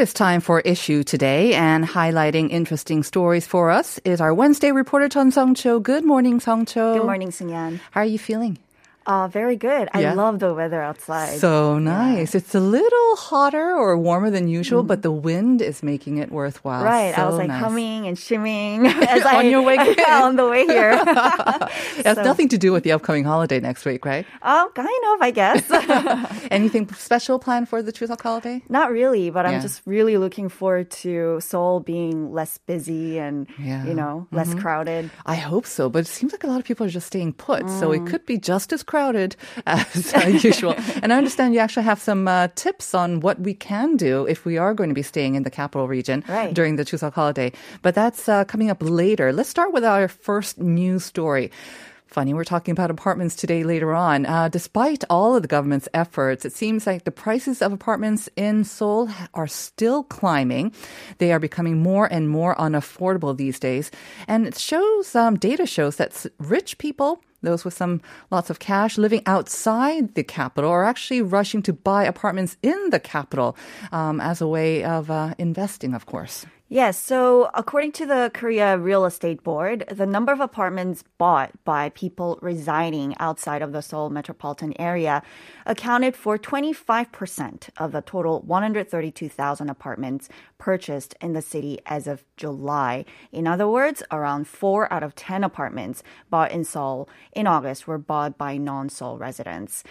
Is time for issue today, and highlighting interesting stories for us is our Wednesday reporter Chun Song Cho. Good morning, Song Cho. Good morning, Sunyan. How are you feeling? Uh, very good. Yeah. I love the weather outside. So nice. It's a little hotter or warmer than usual, but the wind is making it worthwhile. right. I was like nice. humming and shimming as On I, your way on the way here. It has So- nothing to do with the upcoming holiday next week, right? Oh, kind of, I guess. Anything special planned for the Chuseok holiday? Not really, but Yeah. I'm just really looking forward to Seoul being less busy and Yeah. you know less crowded. I hope so, but it seems like a lot of people are just staying put, so Mm. it could be just as crowded as usual. And I understand you actually have some uh, tips on what we can do if we are going to be staying in the capital region Right. during the Chuseok holiday. But that's uh, coming up later. Let's start with our first news story. Funny, we're talking about apartments today later on. Uh, despite all of the government's efforts, it seems like the prices of apartments in Seoul are still climbing. They are becoming more and more unaffordable these days. And it shows, um, data shows that rich people, those with some lots of cash living outside the capital, are actually rushing to buy apartments in the capital um, as a way of uh, investing, of course. Yes, so according to the Korea Real Estate Board, the number of apartments bought by people residing outside of the Seoul metropolitan area accounted for 25% of the total 132,000 apartments purchased in the city as of July. In other words, around 4 out of 10 apartments bought in Seoul in August were bought by non-Seoul residents.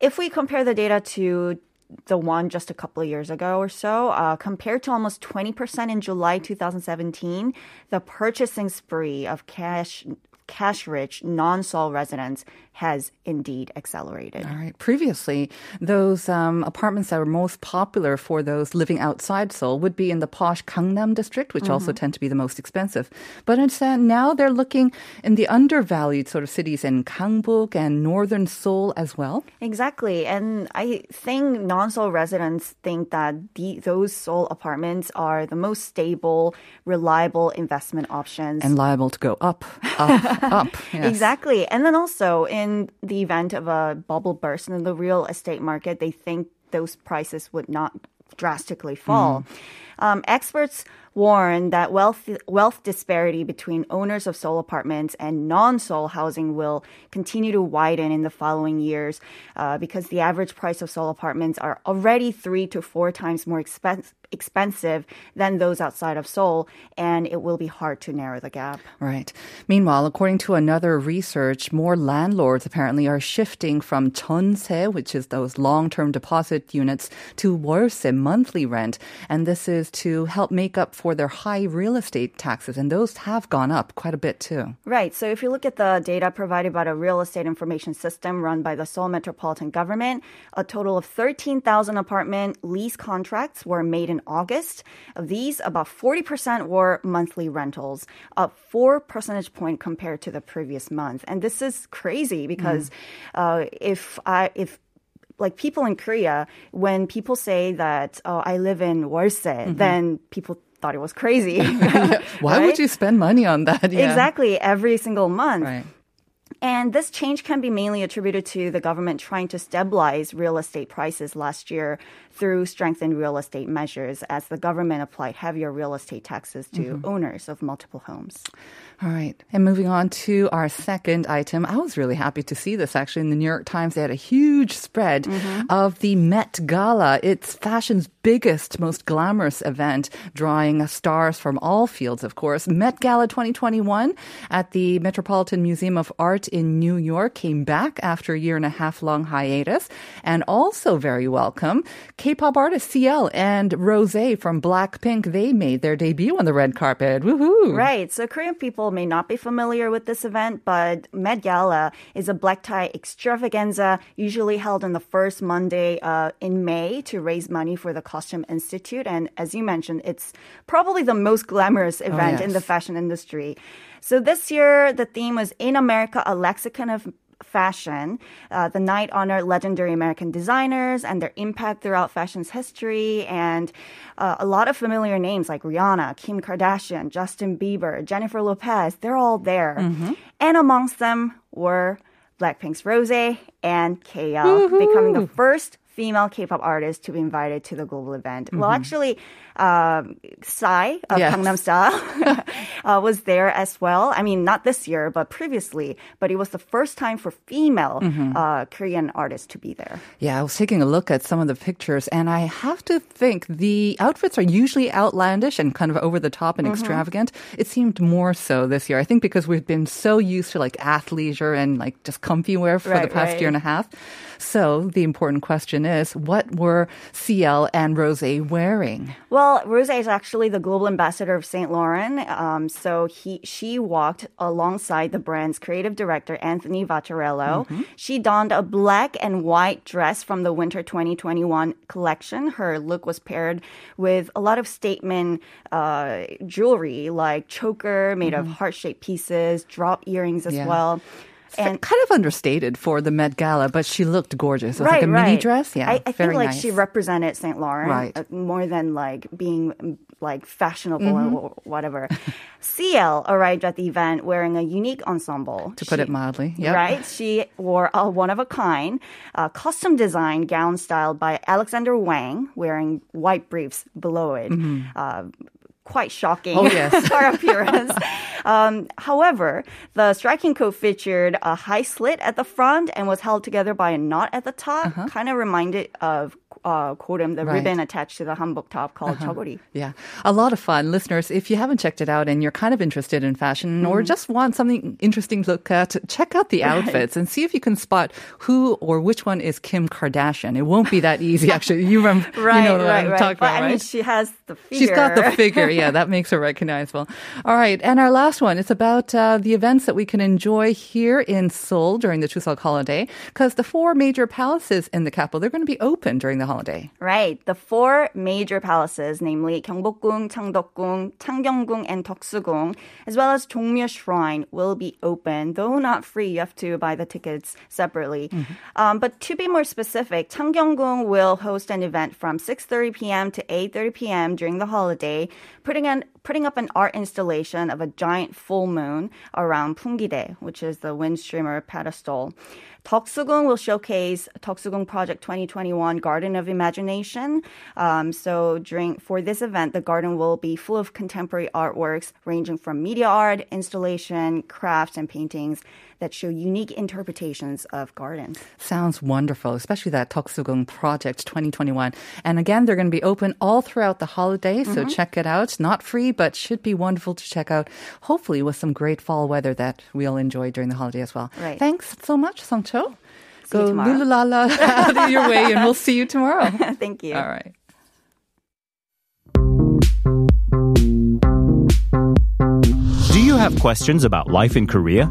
If we compare the data to the one just a couple of years ago or so, uh, compared to almost 20% in July 2017, the purchasing spree of cash cash rich non-Seoul residents has indeed accelerated. All right. Previously, those um, apartments that were most popular for those living outside Seoul would be in the posh Gangnam district, which also tend to be the most expensive. But instead, now they're looking in the undervalued sort of cities in Gangbuk and northern Seoul as well. Exactly. And I think non-Seoul residents think that the, those Seoul apartments are the most stable, reliable investment options. And liable to go up, up, up. Yes. Exactly. And then also in the event of a bubble burst in the real estate market, they think those prices would not drastically fall. Mm. Um, experts warn that wealth wealth disparity between owners of Seoul apartments and non-Seoul housing will continue to widen in the following years uh, because the average price of Seoul apartments are already three to four times more expensive expensive than those outside of Seoul, and it will be hard to narrow the gap. Right. Meanwhile, according to another research, more landlords apparently are shifting from chonse, which is those long-term deposit units, to worse monthly rent, and this is to help make up for their high real estate taxes. And those have gone up quite a bit too. Right. So if you look at the data provided by the real estate information system run by the Seoul Metropolitan Government, a total of 13,000 apartment lease contracts were made in August. Of these, about 40% were monthly rentals, up four percentage point compared to the previous month. And this is crazy because uh, if I if like people in Korea, when people say that oh, I live in wolse, mm-hmm. then people thought it was crazy. Why would you spend money on that? Yeah. Exactly, every single month. Right. And this change can be mainly attributed to the government trying to stabilize real estate prices last year through strengthened real estate measures as the government applied heavier real estate taxes to mm-hmm. owners of multiple homes. All right. And moving on to our second item. I was really happy to see this actually in the New York Times. They had a huge spread mm-hmm. of the Met Gala. It's fashion's biggest, most glamorous event, drawing stars from all fields, of course. Met Gala 2021 at the Metropolitan Museum of Art in New York came back after a year and a half long hiatus. And also very welcome, K-pop artists CL and Rosé from Blackpink. They made their debut on the red carpet. Woohoo! Right. So Korean people people may not be familiar with this event, but Met Gala is a black tie extravaganza usually held on the first Monday uh, in May to raise money for the Costume Institute. And as you mentioned, it's probably the most glamorous event in the fashion industry. So this year, the theme was In America, a lexicon of fashion. Uh, the night honored legendary American designers and their impact throughout fashion's history, and uh, a lot of familiar names like Rihanna, Kim Kardashian, Justin Bieber, Jennifer Lopez. They're all there, and amongst them were Blackpink's Rose and CL, becoming the first female K-pop artist to be invited to the global event. Well, actually, um, Psy of Yes. Gangnam Style uh, was there as well. I mean, not this year, but previously. But it was the first time for female uh, Korean artists to be there. Yeah, I was taking a look at some of the pictures, and I have to think the outfits are usually outlandish and kind of over the top Mm-hmm. and extravagant. It seemed more so this year. I think because we've been so used to like athleisure and like just comfy wear for the past right. year and a half. So the important question is, what were CL and Rose wearing? Well, Rose is actually the global ambassador of Saint Laurent. Um, so he she walked alongside the brand's creative director Anthony Vaccarello. She donned a black and white dress from the winter 2021 collection. Her look was paired with a lot of statement uh, jewelry like choker made of heart shaped pieces, drop earrings as Yeah. well. And kind of understated for the Met Gala, but she looked gorgeous. It was right, like a right. mini dress. Yeah, I, I think like nice. she represented Saint Laurent Right. uh, more than like being mm, like fashionable Mm-hmm. or whatever. CL arrived at the event wearing a unique ensemble. to put She- it mildly. Yep. Right, she wore a one of a kind, uh, custom designed gown styled by Alexander Wang, wearing white briefs below it. Uh, quite shocking. Oh, yes. appearance. um, however, the striking coat featured a high slit at the front and was held together by a knot at the top. Kind of reminded of uh, kodem, the Uh-huh. Right. Uh-huh. ribbon attached to the hanbok top called chogori. Yeah, a lot of fun. Listeners, if you haven't checked it out and you're kind of interested in fashion or Mm-hmm. just want something interesting to look at, check out the outfits and see if you can spot who or which one is Kim Kardashian. It won't be that easy, actually. You remember, Right, you know what right, I'm right. talking but about, I mean, right? she has the figure. She's got the figure. Yeah, that makes her recognizable. All right. And our last one, it's about uh, the events that we can enjoy here in Seoul during the Chuseok holiday because the four major palaces in the capital, they're going to be open during the holiday. Right. The four major palaces, namely Gyeongbokgung, Changdeokgung, Changgyeonggung, and Deoksugung, as well as Jongmyo Shrine, will be open, though not free. You have to buy the tickets separately. Um, but to be more specific, Changgyeonggung will host an event from 6:30 p.m. to 8:30 p.m. during the holiday, putting an putting up an art installation of a giant full moon around Punggidae, which is the wind streamer pedestal. Deoksugung will showcase Deoksugung Project 2021 Garden of Imagination. Um, so during for this event, the garden will be full of contemporary artworks ranging from media art, installation, crafts, and paintings that show unique interpretations of gardens. Sounds wonderful, especially that Deoksugung Project 2021. And again, they're going to be open all throughout the holiday, so Mm-hmm. check it out. Not free, but should be wonderful to check out. Hopefully, with some great fall weather that we'll enjoy during the holiday as well. Right. Thanks so much, Song Cho. See Go tomorrow. lululala out of your way, and we'll see you tomorrow. Thank you. all right. Do you have questions about life in Korea?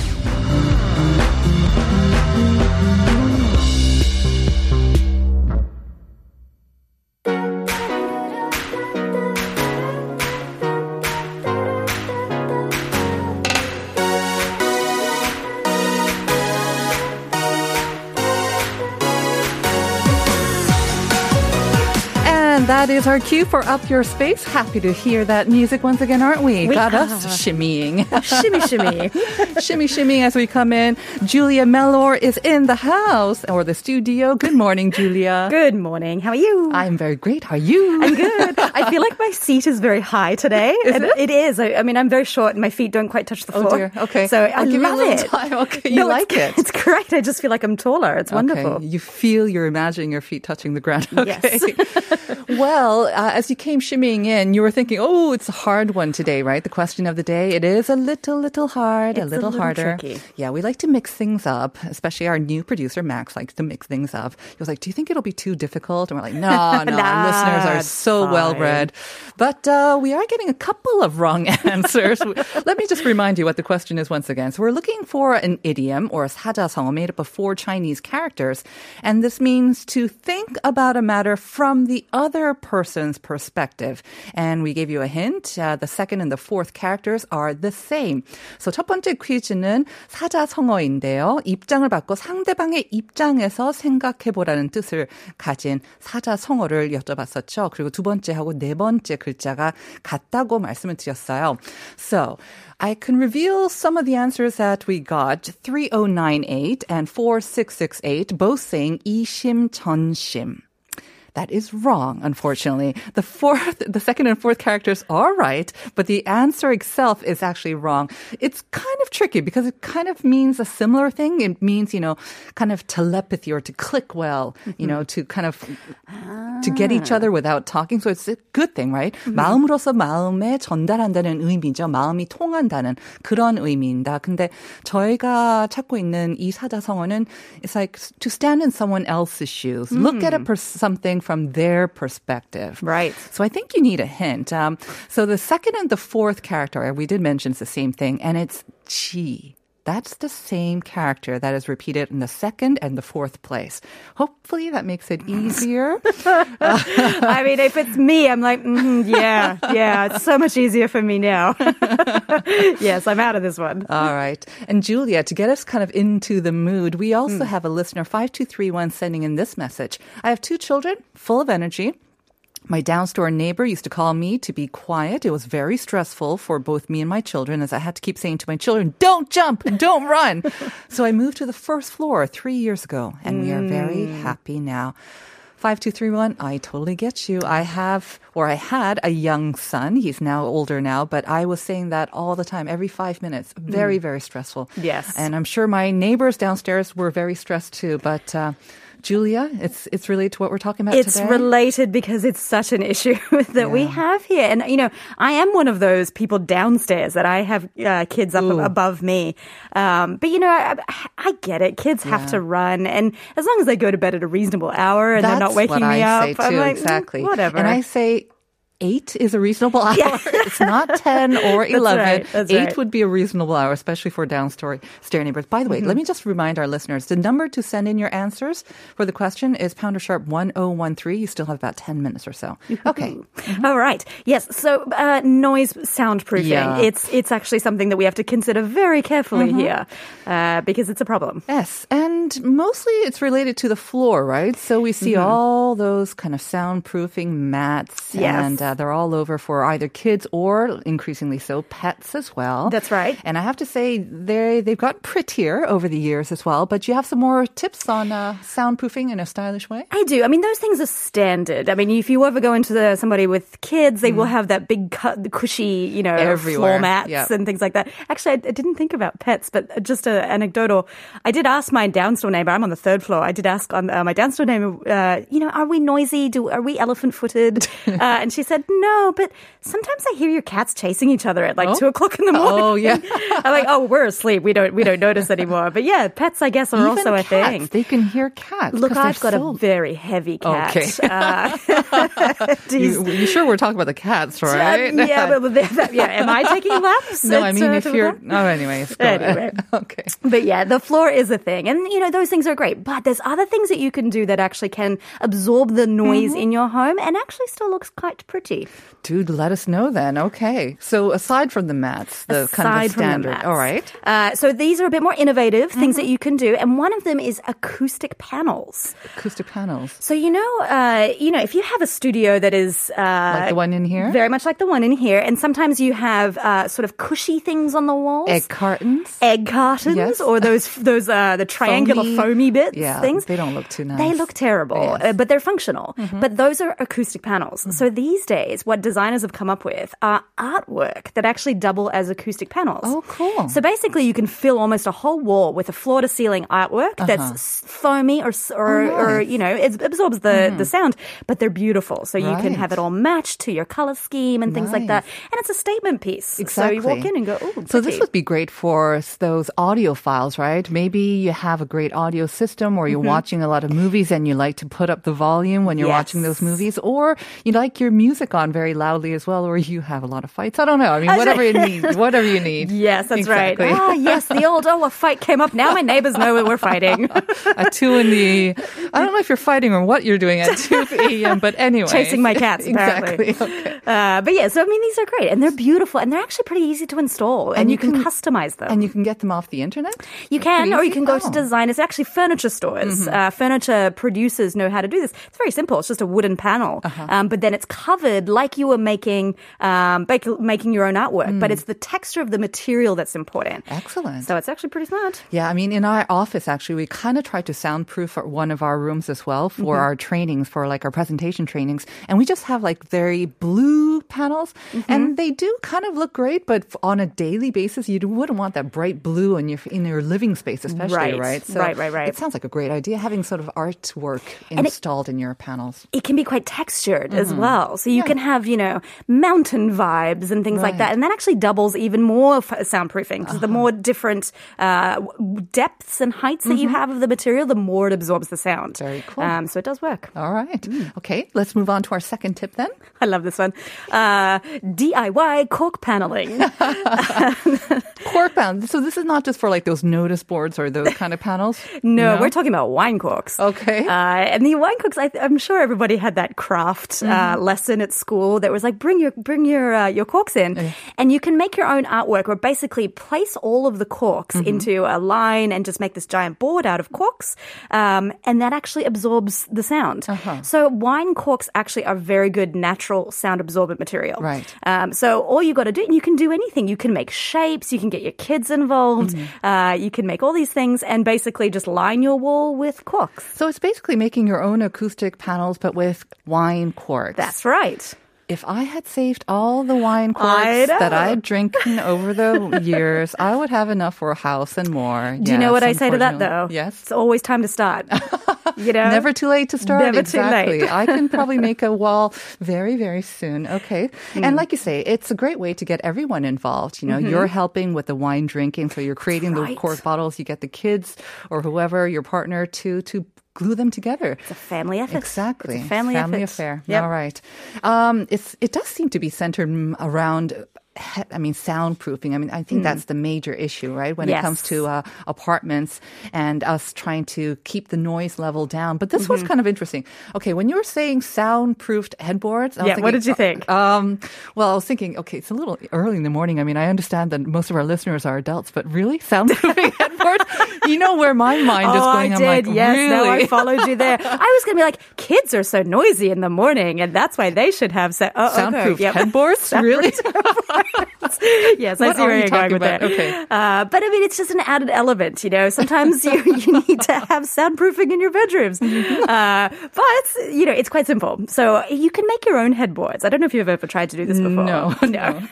That is our cue for Up Your Space. Happy to hear that music once again, aren't we? We Got are. us shimmying. shimmy, shimmy. shimmy, shimmy as we come in. Julia Mellor is in the house or the studio. Good morning, Julia. Good morning. How are you? I'm very great. How are you? I'm good. I feel like my seat is very high today. Is it? It is. I, I mean, I'm very short and my feet don't quite touch the Oh floor. dear. Okay. So I'll I give you a love little it. time. Okay, you No, like it's, it. It's great. I just feel like I'm taller. It's wonderful. Okay. You feel you're imagining your feet touching the ground. Okay. Yes. well, Well, uh, as you came shimmying in, you were thinking, oh, it's a hard one today, right? The question of the day. It is a little, little hard, a It's a little, little harder. tricky. Yeah, we like to mix things up, especially our new producer, Max, likes to mix things up. He was like, do you think it'll be too difficult? And we're like, no, no, our Nah, listeners are it's so fine. well read. But uh, we are getting a couple of wrong answers. Let me just remind you what the question is once again. So we're looking for an idiom or a 사자성어 made up of four Chinese characters. And this means to think about a matter from the other person's perspective. And we gave you a hint. Uh, the second and the fourth characters are the same. So 첫 번째 퀴즈는 사자성어인데요. 입장을 바꿔 상대방의 입장에서 생각해보라는 뜻을 가진 사자성어를 여쭤봤었죠. 그리고 두 번째하고 네 번째 글자가 같다고 말씀을 드렸어요. So, I can reveal some of the answers that we got. 3098 and 4668, both saying 이심전심. That is wrong, unfortunately. The fourth, the second and fourth characters are right, but the answer itself is actually wrong. It's kind of tricky because it kind of means a similar thing. It means, you know, kind of telepathy or to click well, you know, mm-hmm. to kind of, ah to get each other without talking. So it's a good thing, right? 마음으로서 마음에 전달한다는 의미죠. 마음이 통한다는 그런 의미입니다. 근데 저희가 찾고 있는 이 사자성어는 it's like to stand in someone else's shoes. Look at a pers- something from their perspective. Right. So I think you need a hint. Um, so the second and the fourth character, we did mention it's the same thing, and it's chi. That's the same character that is repeated in the second and the fourth place. Hopefully that makes it easier. I mean, if it's me, I'm like, mm, yeah, yeah, it's so much easier for me now. yes, I'm out of this one. All right. And Julia, to get us kind of into the mood, we also have a listener, 5231, sending in this message. I have two children, full of energy. My downstore neighbor used to call me to be quiet. It was very stressful for both me and my children as I had to keep saying to my children, don't jump, don't run. so I moved to the first floor three years ago and we are very happy now. 5231, I totally get you. I have, or I had a young son. He's now older now, but I was saying that all the time, every five minutes. Very, very stressful. Yes. And I'm sure my neighbors downstairs were very stressed too, but, uh, Julia, it's it's related to what we're talking about It's today. related because it's such an issue that we have here. And, you know, I am one of those people downstairs that I have uh, kids up Ooh. above me. Um, but, you know, I, I get it. Kids have to run. And as long as they go to bed at a reasonable hour and they're not waking me I up, I'm too, like, mm, exactly. whatever. And I say eight is a reasonable hour. it's not 10 or 11. right, eight right. would be a reasonable hour, especially for downstairs stair neighbors. By the way, Mm-hmm. let me just remind our listeners, the number to send in your answers for the question is pounder sharp 1013. You still have about 10 minutes or so. Okay. All right. Yes. So uh, noise soundproofing. Yeah. It's it's actually something that we have to consider very carefully Mm-hmm. here uh, because it's a problem. Yes, and mostly it's related to the floor, right? So we see all those kind of soundproofing mats, Yes. and uh, they're all over for either kids or increasingly so pets as well. That's right. And I have to say they they've got prettier over the years as well. But you have some more tips on uh, soundproofing in a stylish way. I do. I mean, those things are standard. I mean, if you ever go into the, somebody with kids, they will have that big cut, cushy, you know, floor Mm. Mats Yep. and things like that. Actually, I, I didn't think about pets, but just a, anecdotal. I did ask my downstairs neighbor. I'm on the third floor. I did ask on uh, my downstairs neighbor, uh, you know, are we noisy? Do are we elephant footed? uh, and she said no, but sometimes I hear your cats chasing each other at like Oh. two o'clock in the morning. Oh, yeah. I'm like, oh, we're asleep. We don't we don't notice anymore. But yeah, pets, I guess, are Even also a thing. They can hear cats. Look, I've got so- a very heavy cat. Okay. Uh, You, you sure we're talking about the cats, right? Uh, yeah, but, that, yeah. Am I taking laps? no, I mean uh, if you're. Oh, anyways. Anyway. okay. But yeah, the floor is a thing. And, you know, those things are great. But there's other things that you can do that actually can absorb the noise Mm-hmm. in your home and actually still looks quite pretty. Dude, let us know then. Okay. So aside from the mats, the kind of Aside from the standard. All right. Uh, so these are a bit more innovative things Mm-hmm. that you can do. And one of them is acoustic panels. Acoustic panels. So you know, uh, you know, if you have a studio that is uh, Like the one in here? very much like the one in here, and sometimes you have uh, sort of cushy things on the walls, Egg cartons. egg cartons, Yes. or those those uh, the triangular Foamy. foamy, bits, Yeah, things. they don't look too nice. They look terrible, Yes. Mm-hmm. uh, but they're functional. But those are acoustic panels. So these days, what designers have come up with are artwork that actually double as acoustic panels. Oh, cool. So basically, you can fill almost a whole wall with a floor to ceiling artwork that's foamy or or, Uh-huh. Oh, nice. Mm-hmm. you know it absorbs the the sound, but they're beautiful. So you can have it all matched to your color scheme and things like that, and it's a statement piece. Exactly. So you walk in and go, oh, So this would be great for those audio files, right? Maybe you have a great audio system or you're Mm-hmm. watching a lot of movies and you like to put up the volume when you're watching those movies or you like your music on very loudly as well or you have a lot of fights. I don't know. I mean, whatever you need, whatever you need. Yes, that's Exactly. right. Ah, yes, the old oh, a fight came up. Now my neighbors know that we're fighting. at 2 in the, I don't know if you're fighting or what you're doing at 2 a.m., but anyway. Chasing my cats, apparently. exactly. Okay. Uh, but yeah, so I mean, these are great and they're beautiful and they're actually pretty easy to install and, And you, can, can- customize them. And you can get them off the internet? You can, or you can go to Oh. designers. Actually, furniture stores, uh, furniture producers know how to do this. It's very simple. It's just a wooden panel, um, but then it's covered like you were making um, bake, making your own artwork. But hmm. it's the texture of the material that's important. Excellent. So it's actually pretty smart. Yeah, I mean, in our office, actually, we kind of tried to soundproof one of our rooms as well for mm-hmm. our trainings, for like our presentation trainings. And we just have like very blue panels, mm-hmm. and they do kind of look great, but on a daily basis, you wouldn't want that bright blue in your in your living space, especially, Right. right? Right, right, right. It sounds like a great idea having sort of artwork it- installed in your panels. it can be quite textured as mm-hmm. well. So you can have, you know, mountain vibes and things like that. And that actually doubles even more f- soundproofing because the more different uh, depths and heights that you have of the material, the more it absorbs the sound. Very cool. Um, so it does work. All right. Okay, let's move on to our second tip then. I love this one. Uh, DIY cork paneling. Cork bound. So this is not just for like those notice boards or those kind of panels. No, we're talking about wine corks. Okay. Uh, and the wine corks, I, I'm sure everybody had that craft uh, lesson at school that was like, bring your bring your uh, your corks in, and you can make your own artwork, or basically place all of the corks into a line and just make this giant board out of corks, um, and that actually absorbs the sound. So wine corks actually are very good natural sound absorbent material. Right. Um, so all you got to do, and you can do anything. You can make shapes. You can get your kids involved. Uh, you can make all these things and basically just line your wall with corks. So it's basically making your own acoustic panels, but with wine corks. That's right. If I had saved all the wine corks I that I'd drinking over the years, I would have enough for a house and more. Do you know what I say to that though? Yes. It's always time to start. You know? Never too late to start. Never too exactly. late. I can probably make a wall very, very soon. Okay. Hmm. And like you say, it's a great way to get everyone involved. You know, you're helping with the wine drinking, so you're creating the Mm-hmm. Cork bottles. You get the kids or whoever, your partner, to to glue them together. It's a family effort. Exactly. It's a family, effort. affair. Yep. All right. Um, it's it does seem to be centered around. I mean, soundproofing. I mean, I think that's the major issue, right? When it Hmm. Comes to uh, apartments and us trying to keep the noise level down. But this Mm-hmm. was kind of interesting. Okay, when you were saying soundproofed headboards, I was Yeah, what did you think? Um, well, I was thinking, okay, it's a little early in the morning. I mean, I understand that most of our listeners are adults, but really, soundproofing headboards? You know where my mind is oh, going. I I'm did. like, yes, really? now I followed you there. I was going to be like, kids are so noisy in the morning, and that's why they should have sa- oh, Soundproof okay, yep. headboards? Really? yes, I see where you you're going talking with that. about? Okay. Uh, but I mean, it's just an added element, you know. Sometimes you, you need to have soundproofing in your bedrooms. Mm-hmm. Uh, but, you know, it's quite simple. So you can make your own headboards. I don't know if you've ever tried to do this before. No, no.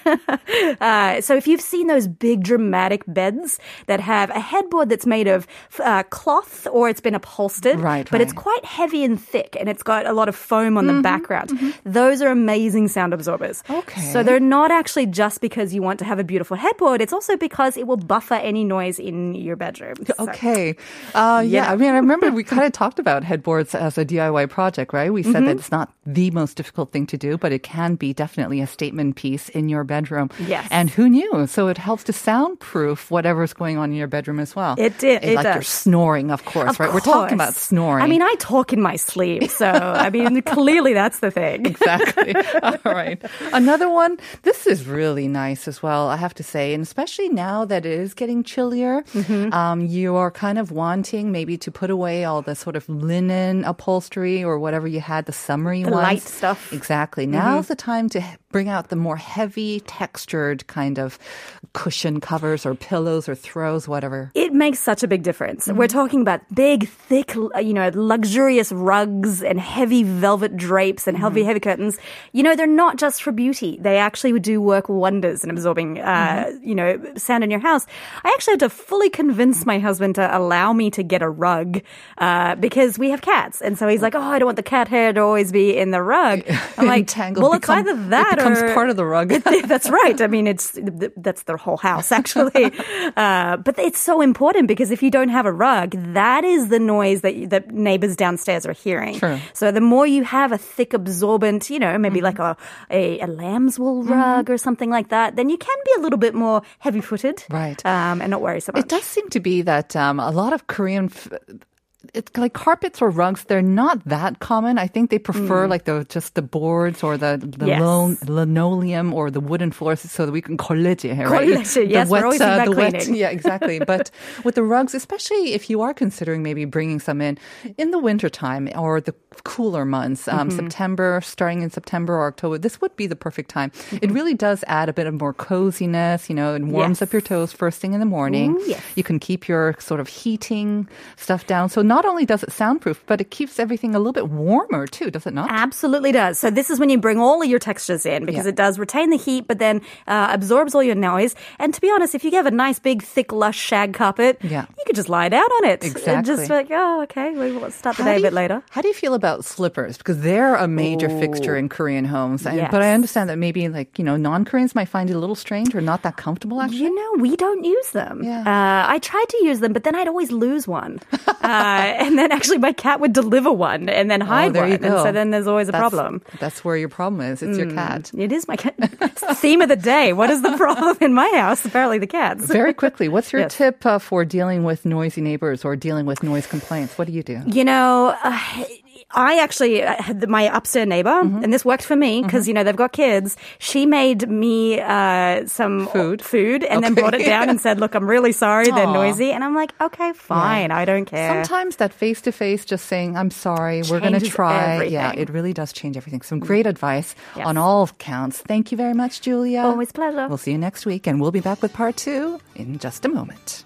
uh, so if you've seen those big dramatic beds that have a headboard that's made of uh, cloth or it's been upholstered, Right, but it's quite heavy and thick and it's got a lot of foam on the background. Those are amazing sound absorbers. Okay. So they're not actually just because you want to have a beautiful headboard. It's also because it will buffer any noise in your bedroom. So- Okay. Uh, yeah. Yeah. I mean, I remember we kind of talked about headboards as a DIY project, right? We said Mm-hmm. that it's not the most difficult thing to do, but it can be definitely a statement piece in your bedroom. Yes. And who knew? So it helps to soundproof whatever's going on in your bedroom as well. It did- And it like you're does. snoring, of course, Of right? We're talking about snoring. I mean, I talk in my sleep, so I mean, clearly that's the thing. Exactly. All right. Another one. This is really really nice as well, I have to say. And especially now that it is getting chillier, Mm-hmm. um, you are kind of wanting maybe to put away all the sort of linen upholstery or whatever you had, the summery The ones. light stuff. Exactly. Now's the time to bring out the more heavy textured kind of cushion covers or pillows or throws, whatever. It makes such a big difference. We're talking about big, thick, you know, luxurious rugs and heavy velvet drapes and heavy, heavy curtains. You know, they're not just for beauty. They actually do work wonders in absorbing, uh, you know, sound in your house. I actually had to fully convince my husband to allow me to get a rug uh, because we have cats, and so he's like, "Oh, I don't want the cat hair to always be in the rug." I'm like. "Well, it's Become- either that it becomes or part of the rug. that's right. I mean, it's that's their whole house actually. Uh, but it's so important because if you don't have a rug, that is the noise that that neighbors downstairs are hearing. True. So the more you have a thick, absorbent, you know, maybe like a, a a lamb's wool rug or something like that, then you can be a little bit more heavy-footed, Right. Um, and not worry so much. It does seem to be that um, a lot of Korean. F- it's like carpets or rugs. They're not that common. I think they prefer mm. like the just the boards or the, the yes. lone, linoleum or the wooden floors, so that we can colleje, right? here. yes, wet, we're always uh, the wet, Yeah, exactly. but with the rugs, especially if you are considering maybe bringing some in in the wintertime or the cooler months, um, Mm-hmm. September, starting in September or October, this would be the perfect time. Mm-hmm. It really does add a bit of more coziness. You know, it warms Yes. up your toes first thing in the morning. Ooh, yes. You can keep your sort of heating stuff down. So not only does it soundproof, but it keeps everything a little bit warmer too, does it not? Absolutely does. So this is when you bring all of your textures in because Yeah. it does retain the heat, but then uh, absorbs all your noise. And to be honest, if you have a nice big thick lush shag carpet, Yeah. you could just lie down on it. And Exactly. just like, oh, okay, we'll start the How day a bit you- later. How do you feel about slippers? Because they're a major fixture in Korean homes. And- But I understand that maybe like, you know, non-Koreans might find it a little strange or not that comfortable actually. You know, we don't use them. Yeah. Uh, I tried to use them, but then I'd always lose one. uh, and then actually my cat would deliver one and then hide Oh, one. And so then there's always a That's- problem. Mm. That's where your problem is. It's your cat. It is my cat. It's the theme of the day. What is the problem in my house? Apparently the cats. Very quickly, what's your Yes. tip uh, for dealing with noisy neighbors or dealing with noise complaints? What do you do? You know, uh, I actually uh, had the- my upstairs neighbor, Mm-hmm. and this worked for me because you know they've got kids. She made me uh, some Food? food, and then brought it down and said, "Look, I'm really sorry. They're noisy." And I'm like, "Okay, fine. I don't care." Sometimes that face to face, just saying, I'm sorry, we're going to try. Yeah, everything. Mm. it really does change everything. Some great advice Yes. on all counts. Thank you very much, Julia. Always a pleasure. We'll see you next week, and we'll be back with part two in just a moment.